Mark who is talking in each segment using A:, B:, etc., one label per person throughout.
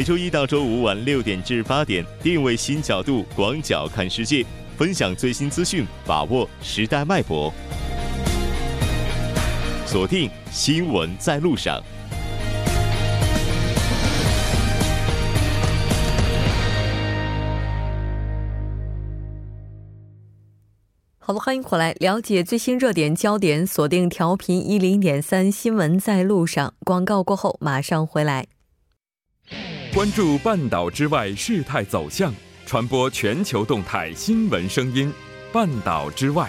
A: 每周一到周五晚六点至八点，定位新角度，广角看世界，分享最新资讯，把握时代脉搏。锁定新闻在路上。
B: 好了，欢迎回来，了解最新热点焦点。锁定调频一零点三，新闻在路上。广告过后马上回来。
C: 关注半岛之外事态走向，传播全球动态新闻声音。半岛之外。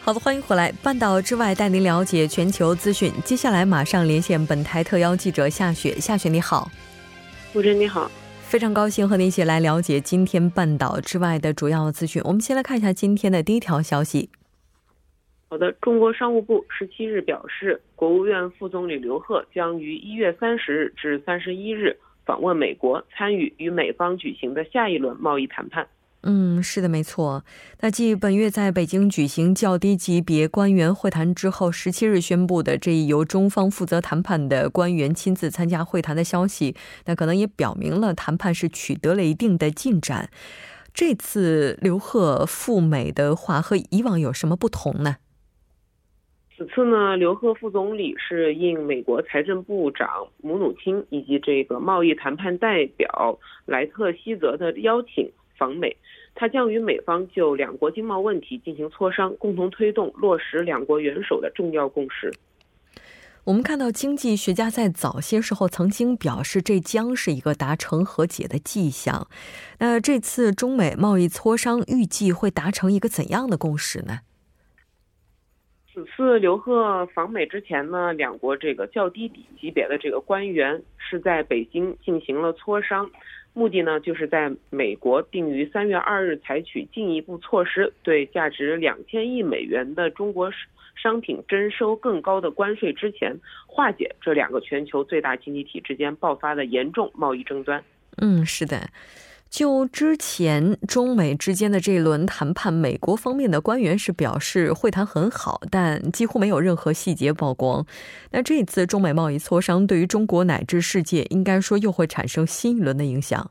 B: 好的，欢迎回来。半岛之外，带您了解全球资讯。接下来马上连线本台特邀记者夏雪。夏雪，你好。
D: 主持人你好，
B: 非常高兴和您一起来了解今天半岛之外的主要资讯。我们先来看一下今天的第一条消息。
D: 好的，中国商务部十七日表示，国务院副总理刘鹤将于一月三十日至三十一日访问美国，参与与美方举行的下一轮贸易谈判。
B: 嗯，是的，没错。那继本月在北京举行较低级别官员会谈之后，十七日宣布的这一由中方负责谈判的官员亲自参加会谈的消息，那可能也表明了谈判是取得了一定的进展。这次刘鹤赴美的话，和以往有什么不同呢？
D: 此次呢，刘鹤副总理是应美国财政部长姆努钦以及这个贸易谈判代表莱特希泽的邀请访美。他将与美方就两国经贸问题进行磋商，共同推动落实两国元首的重要共识。
B: 我们看到，经济学家在早些时候曾经表示，这将是一个达成和解的迹象。那这次中美贸易磋商预计会达成一个怎样的共识呢？
D: 此次刘鹤访美之前呢，两国这个较低级别的这个官员是在北京进行了磋商。目的呢，就是在美国定于三月二日采取进一步措施，对价值两千亿美元的中国商品征收更高的关税之前，化解这两个全球最大经济体之间爆发的严重贸易争端。
B: 嗯，是的。就之前中美之间的这一轮谈判，美国方面的官员是表示会谈很好，但几乎没有任何细节曝光。那这次中美贸易磋商对于中国乃至世界，应该说又会产生新一轮的影响。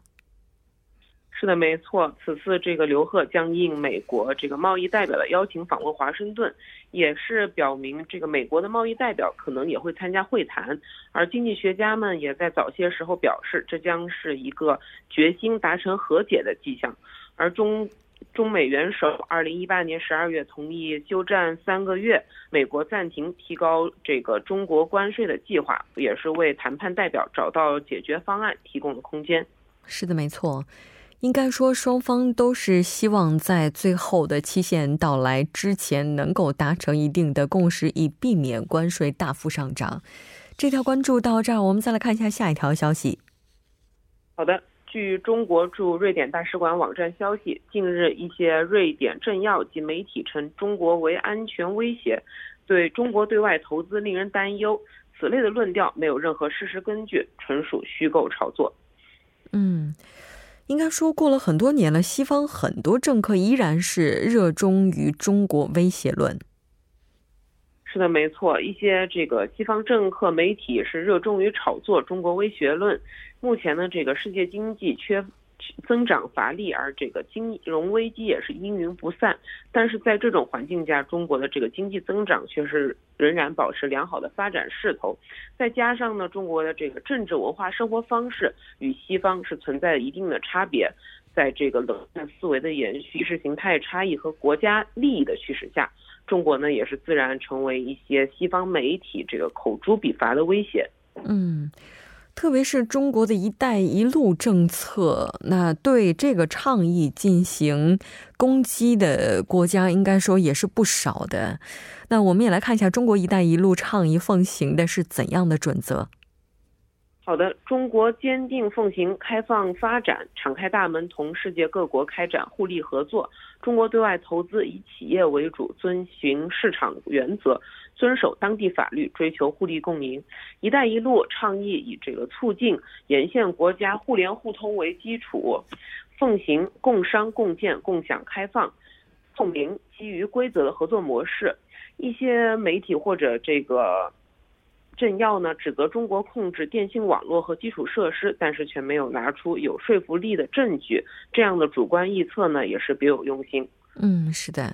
D: 是的，没错。此次这个刘鹤将应美国这个贸易代表的邀请访问华盛顿，也是表明这个美国的贸易代表可能也会参加会谈。而经济学家们也在早些时候表示，这将是一个决心达成和解的迹象。而中中美元首二零一八年十二月同意休战三个月，美国暂停提高这个中国关税的计划，也是为谈判代表找到解决方案提供了空间。
B: 是的，没错。应该说，双方都是希望在最后的期限到来之前能够达成一定的共识，以避免关税大幅上涨。这条关注到这儿，我们再来看一下下一条消息。
D: 好的，据中国驻瑞典大使馆网站消息，近日一些瑞典政要及媒体称中国为安全威胁，对中国对外投资令人担忧。此类的论调没有任何事实根据，纯属虚构炒作。
B: 嗯。应该说过了很多年了，西方很多政客依然是热衷于中国威胁论。
D: 是的，没错，一些这个西方政客、媒体是热衷于炒作中国威胁论。目前呢，这个世界经济缺。增长乏力，而这个金融危机也是阴云不散。但是在这种环境下，中国的这个经济增长却是仍然保持良好的发展势头。再加上呢，中国的这个政治文化生活方式与西方是存在一定的差别。在这个冷战思维的延续、意识形态差异和国家利益的驱使下，中国呢也是自然成为一些西方媒体这个口诛笔伐的威胁。
B: 嗯。特别是中国的一带一路政策，那对这个倡议进行攻击的国家，应该说也是不少的。那我们也来看一下，中国一带一路倡议奉行的是怎样的准则？
D: 好的，中国坚定奉行开放发展，敞开大门，同世界各国开展互利合作。中国对外投资以企业为主，遵循市场原则。遵守当地法律，追求互利共赢。“一带一路”倡议以这个促进沿线国家互联互通为基础，奉行共商共建共享开放，透明、基于规则的合作模式。一些媒体或者这个政要呢，指责中国控制电信网络和基础设施，但是却没有拿出有说服力的证据。这样的主观臆测呢，也是别有用心。
B: 嗯，是的。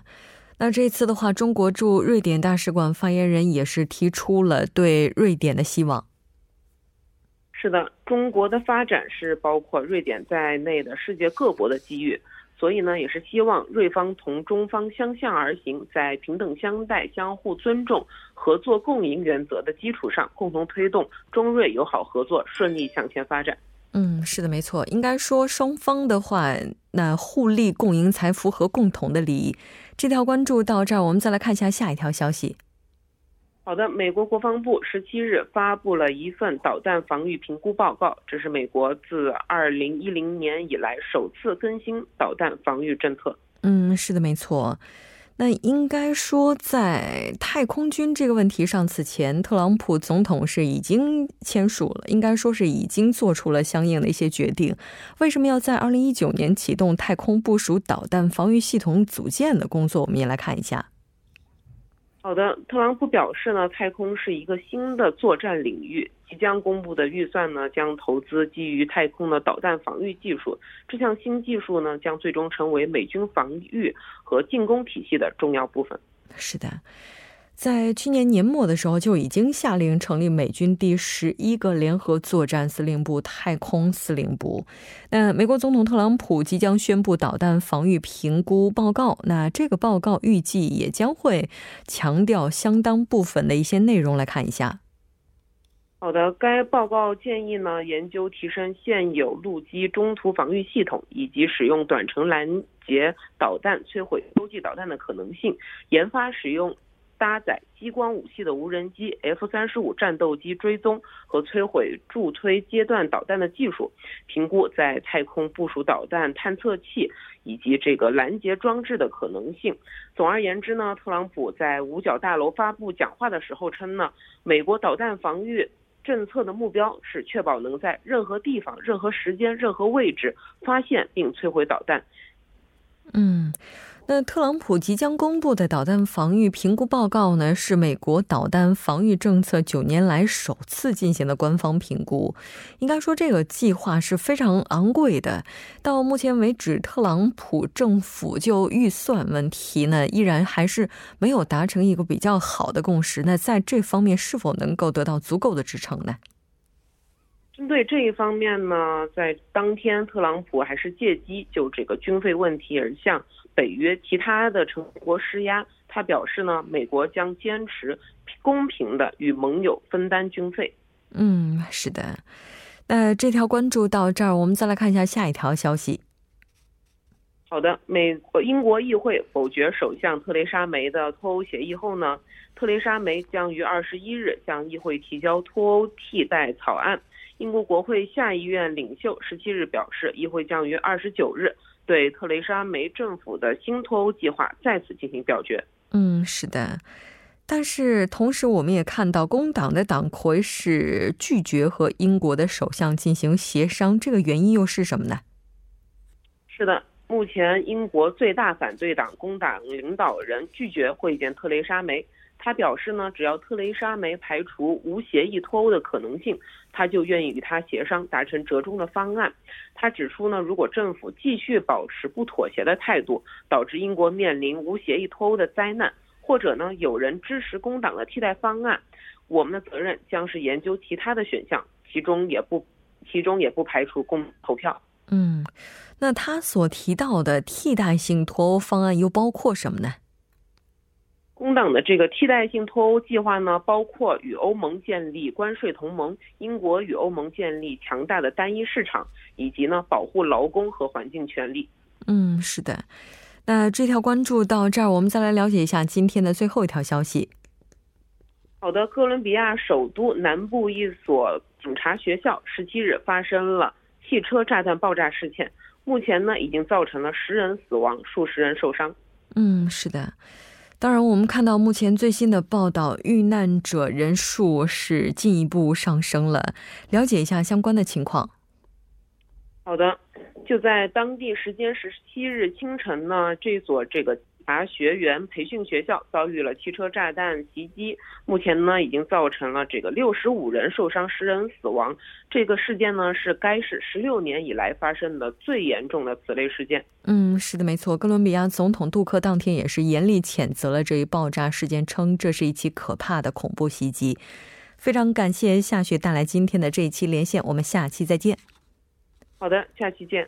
B: 那这次的话，中国驻瑞典大使馆发言人也是提出了对瑞典的希望。
D: 是的，中国的发展是包括瑞典在内的世界各国的机遇，所以呢，也是希望瑞方同中方相向而行，在平等相待、相互尊重、合作共赢原则的基础上，共同推动中瑞友好合作顺利向前发展。
B: 嗯，是的，没错。应该说，双方的话，那互利共赢才符合共同的利益。这条关注到这儿，我们再来看一下下一条消息。
D: 好的，美国国防部十七日发布了一份导弹防御评估报告，这是美国自二零一零年以来首次更新导弹防御政策。
B: 嗯，是的，没错。那应该说，在太空军这个问题上，此前特朗普总统是已经签署了，应该说是已经做出了相应的一些决定。为什么要在二零一九年启动太空部署导弹防御系统组建的工作？我们也来看一下。
D: 好的，特朗普表示呢，太空是一个新的作战领域，即将公布的预算呢将投资基于太空的导弹防御技术。这项新技术呢将最终成为美军防御和进攻体系的重要部分。
B: 是的。在去年年末的时候，就已经下令成立美军第十一个联合作战司令部——太空司令部。那美国总统特朗普即将宣布导弹防御评估报告，那这个报告预计也将会强调相当部分的一些内容。来看一下。
D: 好的，该报告建议呢，研究提升现有陆基中途防御系统，以及使用短程拦截导弹摧毁洲际导弹的可能性，研发使用。搭载激光武器的无人机 F 三十五战斗机追踪和摧毁助推阶段导弹的技术，评估在太空部署导弹探测器以及这个拦截装置的可能性。总而言之呢，特朗普在五角大楼发布讲话的时候称呢，美国导弹防御政策的目标是确保能在任何地方、任何时间、任何位置发现并摧毁导弹。
B: 嗯。那特朗普即将公布的导弹防御评估报告呢，是美国导弹防御政策九年来首次进行的官方评估。应该说，这个计划是非常昂贵的。到目前为止，特朗普政府就预算问题呢，依然还是没有达成一个比较好的共识。那在这方面，是否能够得到足够的支撑呢？
D: 针对这一方面呢，在当天，特朗普还是借机就这个军费问题而向北约其他的成员国施压。他表示呢，美国将坚持公平的与盟友分担军费。
B: 嗯，是的。那这条关注到这儿，我们再来看一下下一条消息。
D: 好的，美国英国议会否决首相特蕾莎梅的脱欧协议后呢，特蕾莎梅将于二十一日向议会提交脱欧替代草案。英国国会下议院领袖十七日表示，议会将于二十九日对特蕾莎梅政府的新脱欧计划再次进行表决。
B: 嗯，是的。但是同时，我们也看到工党的党魁是拒绝和英国的首相进行协商，这个原因又是什么呢？
D: 是的，目前英国最大反对党工党领导人拒绝会见特蕾莎梅。他表示呢，只要特蕾莎梅排除无协议脱欧的可能性，他就愿意与他协商，达成折中的方案。他指出呢，如果政府继续保持不妥协的态度，导致英国面临无协议脱欧的灾难，或者呢有人支持工党的替代方案，我们的责任将是研究其他的选项，其中也不，其中也不排除公投票。
B: 嗯，那他所提到的替代性脱欧方案又包括什么呢？
D: 工党的这个替代性脱欧计划呢，包括与欧盟建立关税同盟，英国与欧盟建立强大的单一市场，以及呢保护劳工和环境权利。
B: 嗯，是的。那这条关注到这儿，我们再来了解一下今天的最后一条消息。
D: 好的，哥伦比亚首都南部一所警察学校十七日发生了汽车炸弹爆炸事件，目前呢已经造成了十人死亡，数十人受伤。
B: 嗯，是的。当然，我们看到目前最新的报道，遇难者人数是进一步上升了。了解一下相关的情况。
D: 好的，就在当地时间十七日清晨呢，这所这个华学员培训学校遭遇了汽车炸弹袭击，目前呢已经造成了这个六十五人受伤，十人死亡。这个事件呢是该市十六年以来发生的最严重的此类事件。
B: 嗯，是的，没错。哥伦比亚总统杜克当天也是严厉谴责了这一爆炸事件，称这是一起可怕的恐怖袭击。非常感谢夏雪带来今天的这一期连线，我们下期再见。
D: 好的，下期见。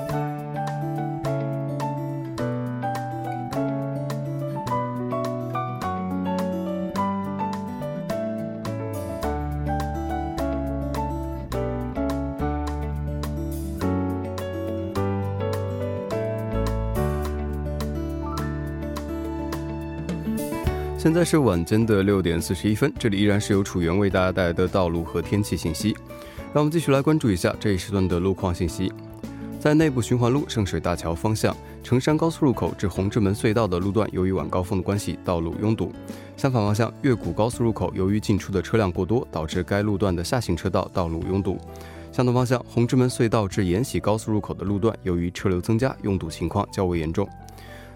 E: 现在是晚间的六点四十一分，这里依然是由楚源为大家带来的道路和天气信息。让我们继续来关注一下这一时段的路况信息。在内部循环路圣水大桥方向，成山高速入口至红志门隧道的路段，由于晚高峰的关系，道路拥堵。相反方向，越谷高速入口由于进出的车辆过多，导致该路段的下行车道道路拥堵。相同方向，红志门隧道至延禧高速入口的路段，由于车流增加，拥堵情况较为严重。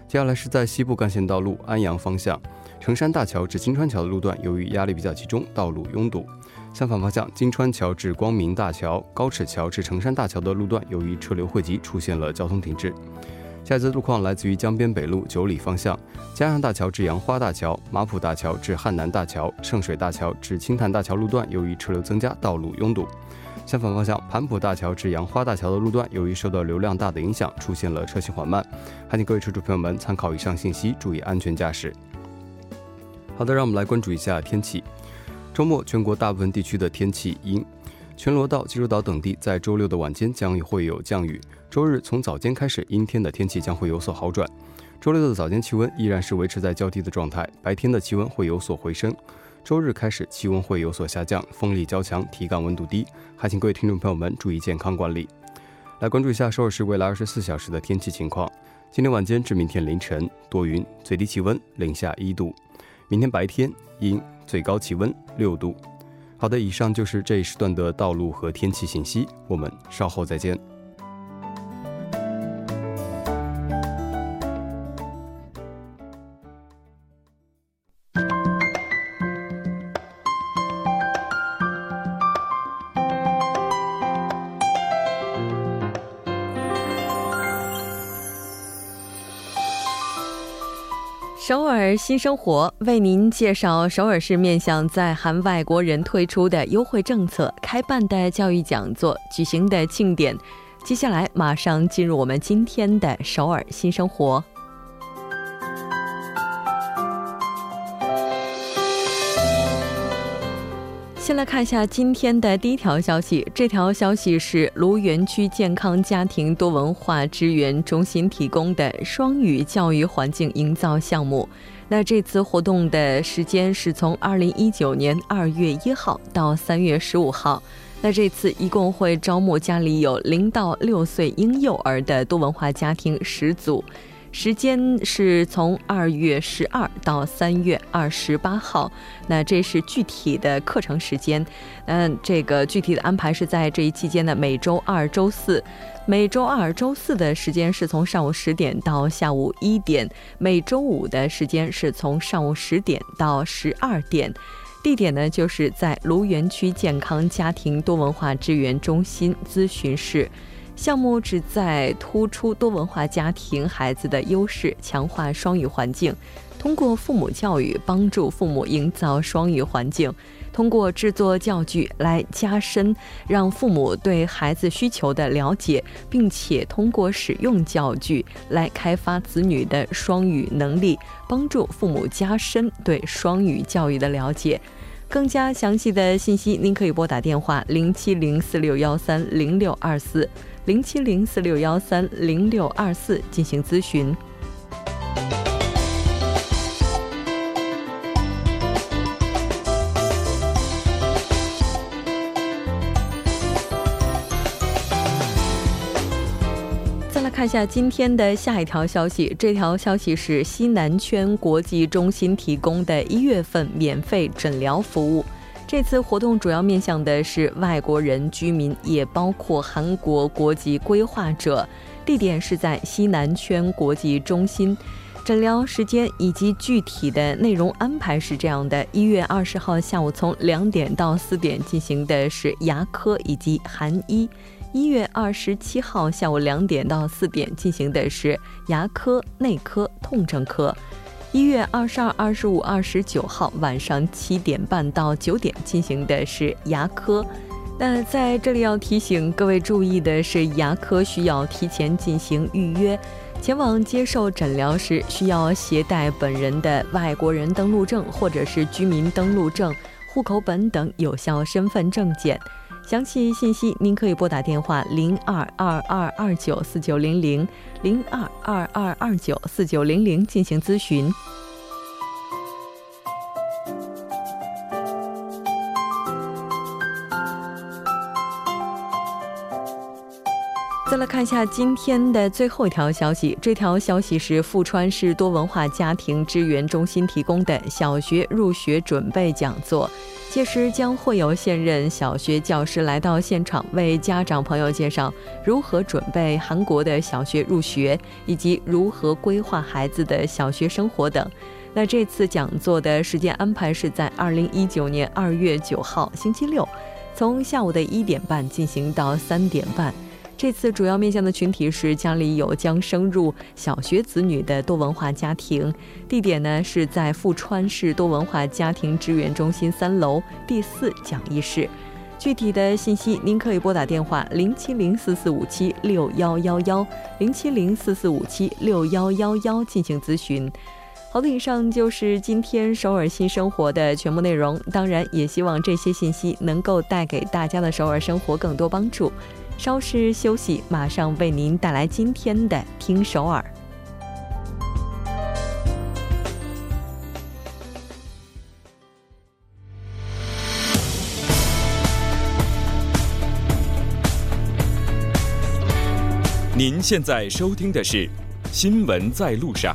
E: 接下来是在西部干线道路安阳方向。成山大桥至金川桥的路段，由于压力比较集中，道路拥堵。相反方向，金川桥至光明大桥、高尺桥至成山大桥的路段，由于车流汇集，出现了交通停滞。下一则路况来自于江边北路九里方向，嘉阳大桥至杨花大桥、马浦大桥至汉南大桥、圣水大桥至青潭大桥路段，由于车流增加，道路拥堵。相反方向，盘浦大桥至杨花大桥的路段，由于受到流量大的影响，出现了车行缓慢。还请各位车主朋友们参考以上信息，注意安全驾驶。好的，让我们来关注一下天气。周末全国大部分地区的天气阴，全罗道、济州岛等地在周六的晚间将会有降雨。周日从早间开始，阴天的天气将会有所好转。周六的早间气温依然是维持在较低的状态，白天的气温会有所回升。周日开始气温会有所下降，风力较强，体感温度低，还请各位听众朋友们注意健康管理。来关注一下首尔市未来二十四小时的天气情况。今天晚间至明天凌晨多云，最低气温零下一度。明天白天阴，最高气温六度。好的，以上就是这一时段的道路和天气信息，我们稍后再见。
B: 新生活为您介绍首尔市面向在韩外国人推出的优惠政策、开办的教育讲座、举行的庆典。接下来，马上进入我们今天的首尔新生活。先来看一下今天的第一条消息。这条消息是卢园区健康家庭多文化支援中心提供的双语教育环境营造项目。那这次活动的时间是从二零一九年二月一号到三月十五号。那这次一共会招募家里有零到六岁婴幼儿的多文化家庭十组。时间是从二月十二到三月二十八号，那这是具体的课程时间。嗯，这个具体的安排是在这一期间的每周二、周四。每周二、周四的时间是从上午十点到下午一点，每周五的时间是从上午十点到十二点。地点呢，就是在卢园区健康家庭多文化支援中心咨询室。项目旨在突出多文化家庭孩子的优势，强化双语环境。通过父母教育，帮助父母营造双语环境；通过制作教具来加深让父母对孩子需求的了解，并且通过使用教具来开发子女的双语能力，帮助父母加深对双语教育的了解。更加详细的信息，您可以拨打电话零七零四六幺三零六二四。零七零四六幺三零六二四进行咨询。看一下今天的下一条消息，这条消息是西南圈国际中心提供的一月份免费诊疗服务。这次活动主要面向的是外国人居民，也包括韩国国籍规划者。地点是在西南圈国际中心。诊疗时间以及具体的内容安排是这样的：一月二十号下午从两点到四点进行的是牙科以及韩医；一月二十七号下午两点到四点进行的是牙科、内科、痛症科；一月二十二、二十五、二十九号晚上七点半到九点进行的是牙科。那在这里要提醒各位注意的是，牙科需要提前进行预约。前往接受诊疗时，需要携带本人的外国人登录证或者是居民登录证、户口本等有效身份证件。详细信息您可以拨打电话零二二二二九四九零零零二二二二九四九零零进行咨询。再来看一下今天的最后一条消息。这条消息是富川市多文化家庭支援中心提供的小学入学准备讲座，届时将会有现任小学教师来到现场，为家长朋友介绍如何准备韩国的小学入学，以及如何规划孩子的小学生活等。那这次讲座的时间安排是在二零一九年二月九号星期六，从下午的一点半进行到三点半。这次主要面向的群体是家里有将升入小学子女的多文化家庭，地点呢是在富川市多文化家庭支援中心三楼第四讲义室。具体的信息您可以拨打电话零七零四四五七六幺幺幺零七零四四五七六幺幺幺进行咨询。好的，以上就是今天首尔新生活的全部内容。当然，也希望这些信息能够带给大家的首尔生活更多帮助。稍事休息，马上为您带来今天的《听首尔》。
C: 您现在收听的是《新闻在路上》。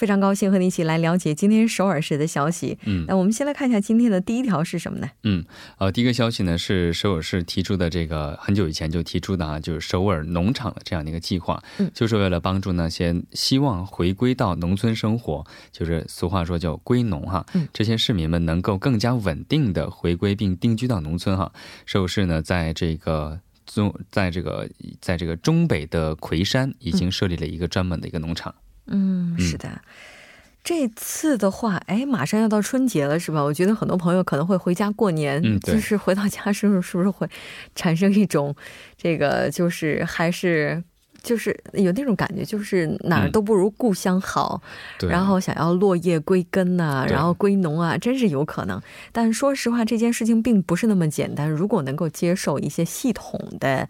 B: 非常高兴和你一起来了解今天首尔市的消息。嗯，那我们先来看一下今天的第一条是什么呢？
F: 嗯，呃，第一个消息呢是首尔市提出的这个很久以前就提出的啊，就是首尔农场的这样的一个计划，嗯，就是为了帮助那些希望回归到农村生活，就是俗话说叫归农哈，嗯，这些市民们能够更加稳定的回归并定居到农村哈。首尔市呢，在这个中，在这个在这个中北的魁山已经设立了一个专门的一个农场。
B: 嗯，是的，这次的话，哎，马上要到春节了，是吧？我觉得很多朋友可能会回家过年，嗯，就是回到家是不是是不是会产生一种这个，就是还是就是有那种感觉，就是哪儿都不如故乡好，然后想要落叶归根呐，然后归农啊，真是有可能。但说实话，这件事情并不是那么简单。如果能够接受一些系统的。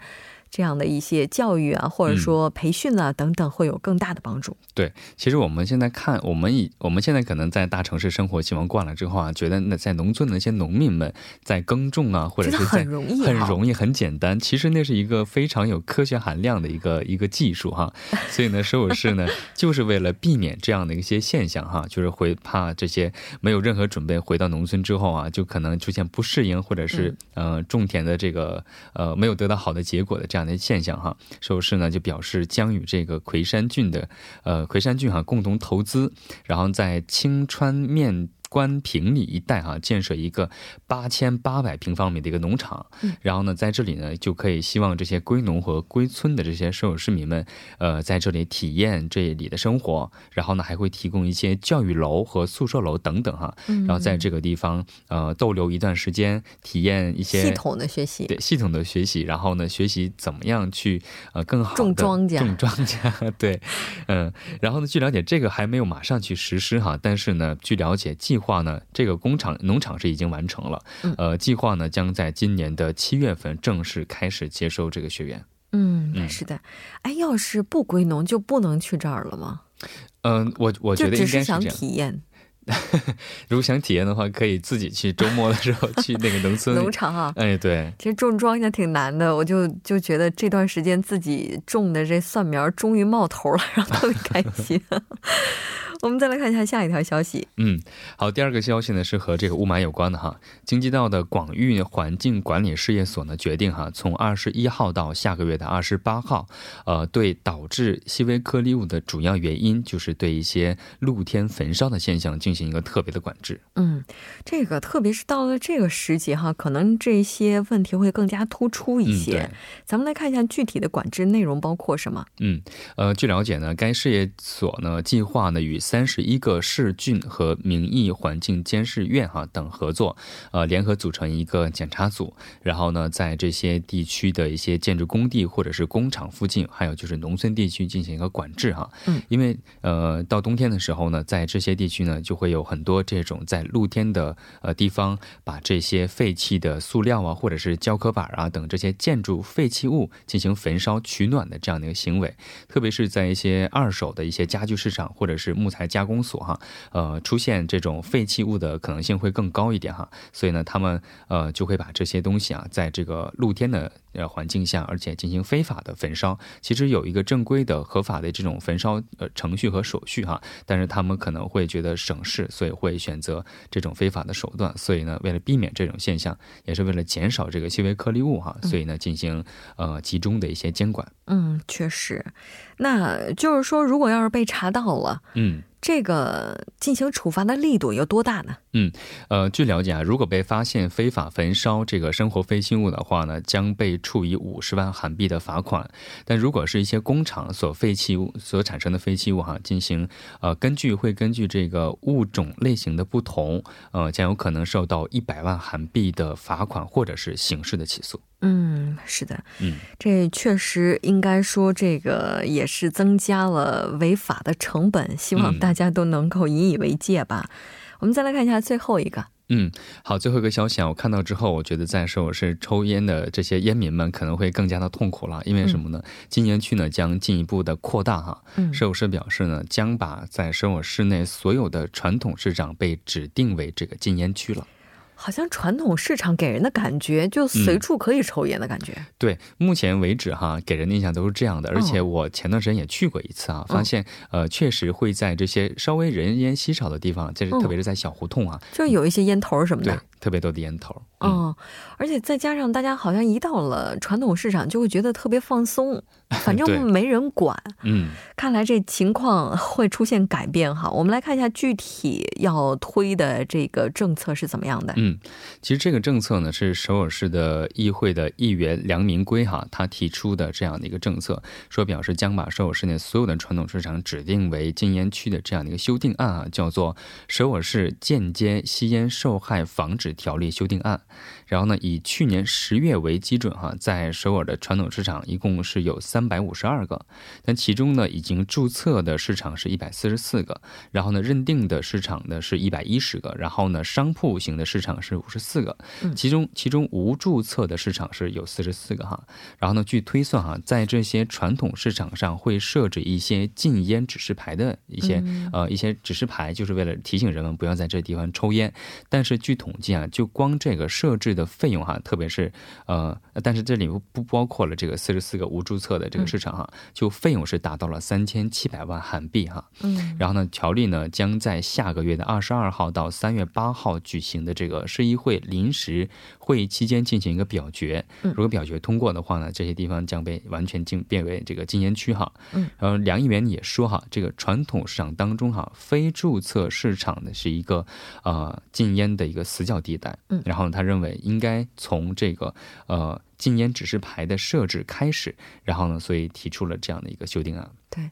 B: 这样的一些教育啊，或者说培训啊等等，会有更大的帮助。
F: 对，其实我们现在看，我们以我们现在可能在大城市生活习惯惯了之后啊，觉得那在农村的那些农民们在耕种啊，或者是在很容易、很容易、很简单。其实那是一个非常有科学含量的一个一个技术哈。所以呢，首尔市呢 就是为了避免这样的一些现象哈，就是会怕这些没有任何准备回到农村之后啊，就可能出现不适应，或者是呃种田的这个呃没有得到好的结果的这样。这样的现象哈，首尔市呢就表示将与这个魁山郡的呃魁山郡哈共同投资，然后在青川面。关平里一带哈，建设一个八千八百平方米的一个农场，然后呢，在这里呢，就可以希望这些归农和归村的这些首尔市民们，呃，在这里体验这里的生活，然后呢，还会提供一些教育楼和宿舍楼等等哈，然后在这个地方呃逗留一段时间，体验一些
B: 系统的学习，
F: 对系统的学习，然后呢，学习怎么样去呃更好的
B: 种庄稼，
F: 种庄稼，对，嗯，然后呢，据了解，这个还没有马上去实施哈，但是呢，据了解计。话呢，这个工厂农场是已经完成了，呃，计划呢将在今年的七月份正式开始接收这个学员。
B: 嗯，是的，哎，要是不归农就不能去这儿了吗？
F: 嗯，我我觉得应该是想
B: 体验。
F: 如果想体验的话，可以自己去周末的时候去那个农村
B: 农场啊。
F: 哎，对，
B: 其实种庄稼挺难的，我就就觉得这段时间自己种的这蒜苗终于冒头了，然后特别开心。我们再来看一下下一条消息。
F: 嗯，好，第二个消息呢是和这个雾霾有关的哈。京畿道的广域环境管理事业所呢决定哈，从二十一号到下个月的二十八号，呃，对导致细微颗粒物的主要原因，就是对一些露天焚烧的现象进行一个特别的管制。
B: 嗯，这个特别是到了这个时节哈，可能这些问题会更加突出一些。咱们来看一下具体的管制内容包括什么。
F: 嗯，呃，据了解呢，该事业所呢计划呢与三十一个市郡和民意环境监视院哈等合作，呃，联合组成一个检查组，然后呢，在这些地区的一些建筑工地或者是工厂附近，还有就是农村地区进行一个管制哈。嗯，因为呃，到冬天的时候呢，在这些地区呢，就会有很多这种在露天的呃地方，把这些废弃的塑料啊，或者是胶壳板啊等这些建筑废弃物进行焚烧取暖的这样的一个行为，特别是在一些二手的一些家具市场或者是木材加工。所哈，呃，出现这种废弃物的可能性会更高一点哈，所以呢，他们呃就会把这些东西啊，在这个露天的呃环境下，而且进行非法的焚烧。其实有一个正规的、合法的这种焚烧呃程序和手续哈，但是他们可能会觉得省事，所以会选择这种非法的手段。所以呢，为了避免这种现象，也是为了减少这个细微颗粒物哈，所以呢，进行呃集中的一些监管。
B: 嗯，确实，那就是说，如果要是被查到了，嗯。这个进行处罚的力度有多大呢？
F: 嗯，呃，据了解啊，如果被发现非法焚烧这个生活废弃物的话呢，将被处以五十万韩币的罚款。但如果是一些工厂所废弃物所产生的废弃物哈，进行呃，根据会根据这个物种类型的不同，呃，将有可能受到一百万韩币的罚款或者是刑事的起诉。
B: 嗯，是的，嗯，这确实应该说，这个也是增加了违法的成本。希望大家都能够引以为戒吧。我们再来看一下最后一个。
F: 嗯，好，最后一个消息啊，我看到之后，我觉得在首尔市抽烟的这些烟民们可能会更加的痛苦了，因为什么呢？禁烟区呢将进一步的扩大哈。嗯，首尔市表示呢，将把在首尔市内所有的传统市场被指定为这个禁烟区了。
B: 好像传统市场给人的感觉就随处可以抽烟的感觉。
F: 对，目前为止哈，给人的印象都是这样的。而且我前段时间也去过一次啊，发现呃，确实会在这些稍微人烟稀少的地方，就是特别是在小胡同啊，
B: 就有一些烟头什么的。
F: 特别多的烟头，
B: 嗯，而且再加上大家好像一到了传统市场就会觉得特别放松，反正 没人管，嗯，看来这情况会出现改变哈。我们来看一下具体要推的这个政策是怎么样的。
F: 嗯，其实这个政策呢是首尔市的议会的议员梁明圭哈他提出的这样的一个政策，说表示将把首尔市内所有的传统市场指定为禁烟区的这样的一个修订案啊，叫做《首尔市间接吸烟受害防止》。条例修订案，然后呢，以去年十月为基准哈，在首尔的传统市场一共是有三百五十二个，但其中呢，已经注册的市场是一百四十四个，然后呢，认定的市场呢是一百一十个，然后呢，商铺型的市场是五十四个，其中其中无注册的市场是有四十四个哈，然后呢，据推算哈，在这些传统市场上会设置一些禁烟指示牌的一些呃一些指示牌，就是为了提醒人们不要在这地方抽烟，但是据统计啊。就光这个设置的费用哈，特别是呃，但是这里不包括了这个四十四个无注册的这个市场哈，就费用是达到了三千七百万韩币哈。嗯，然后呢，条例呢将在下个月的二十二号到三月八号举行的这个市议会临时会议期间进行一个表决。如果表决通过的话呢，这些地方将被完全禁变为这个禁烟区哈。嗯，然后梁议员也说哈，这个传统市场当中哈，非注册市场呢是一个呃禁烟的一个死角地带。嗯，然后他认为应该从这个呃禁烟指示牌的设置开始，然后呢，所以提出了这样的一个修订案。
B: 对，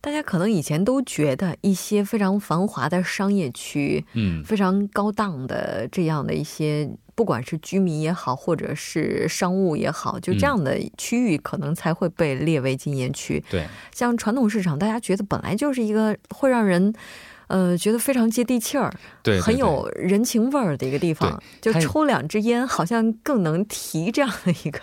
B: 大家可能以前都觉得一些非常繁华的商业区，嗯，非常高档的这样的一些，不管是居民也好，或者是商务也好，就这样的区域可能才会被列为禁烟区。
F: 对，
B: 像传统市场，大家觉得本来就是一个会让人。呃，觉得非常接地气儿，
F: 对，
B: 很有人情味儿的一个地方。就抽两支烟，好像更能提这样的一个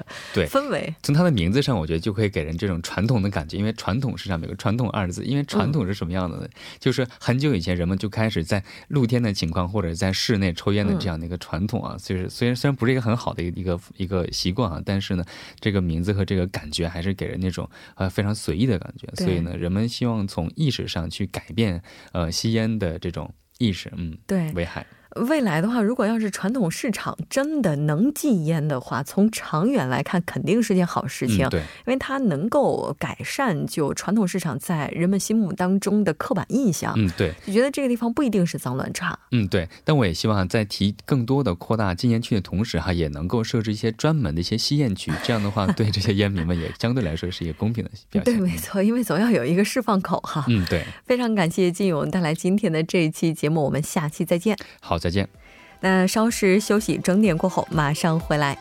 B: 氛围。
F: 从它的名字上，我觉得就可以给人这种传统的感觉，因为传统市场有个“传统”二字。因为传统是什么样的呢？就是很久以前人们就开始在露天的情况或者在室内抽烟的这样的一个传统啊。就是虽然虽然不是一个很好的一个一个习惯啊，但是呢，这个名字和这个感觉还是给人那种呃非常随意的感觉。所以呢，人们希望从意识上去改变呃吸烟的这种意识，嗯，
B: 对，
F: 危害。
B: 未来的话，如果要是传统市场真的能禁烟的话，从长远来看肯定是件好事情。
F: 对，
B: 因为它能够改善就传统市场在人们心目当中的刻板印象。
F: 嗯，对，
B: 就觉得这个地方不一定是脏乱差。
F: 嗯，对。但我也希望在提更多的扩大禁烟区的同时，哈，也能够设置一些专门的一些吸烟区。这样的话，对这些烟民们也 相对来说是一个公平的表现。
B: 对，没错，因为总要有一个释放口哈。
F: 嗯，对。
B: 非常感谢金勇带来今天的这一期节目，我们下期再见。
F: 好，再见。
B: 那稍事休息，整点过后马上回来。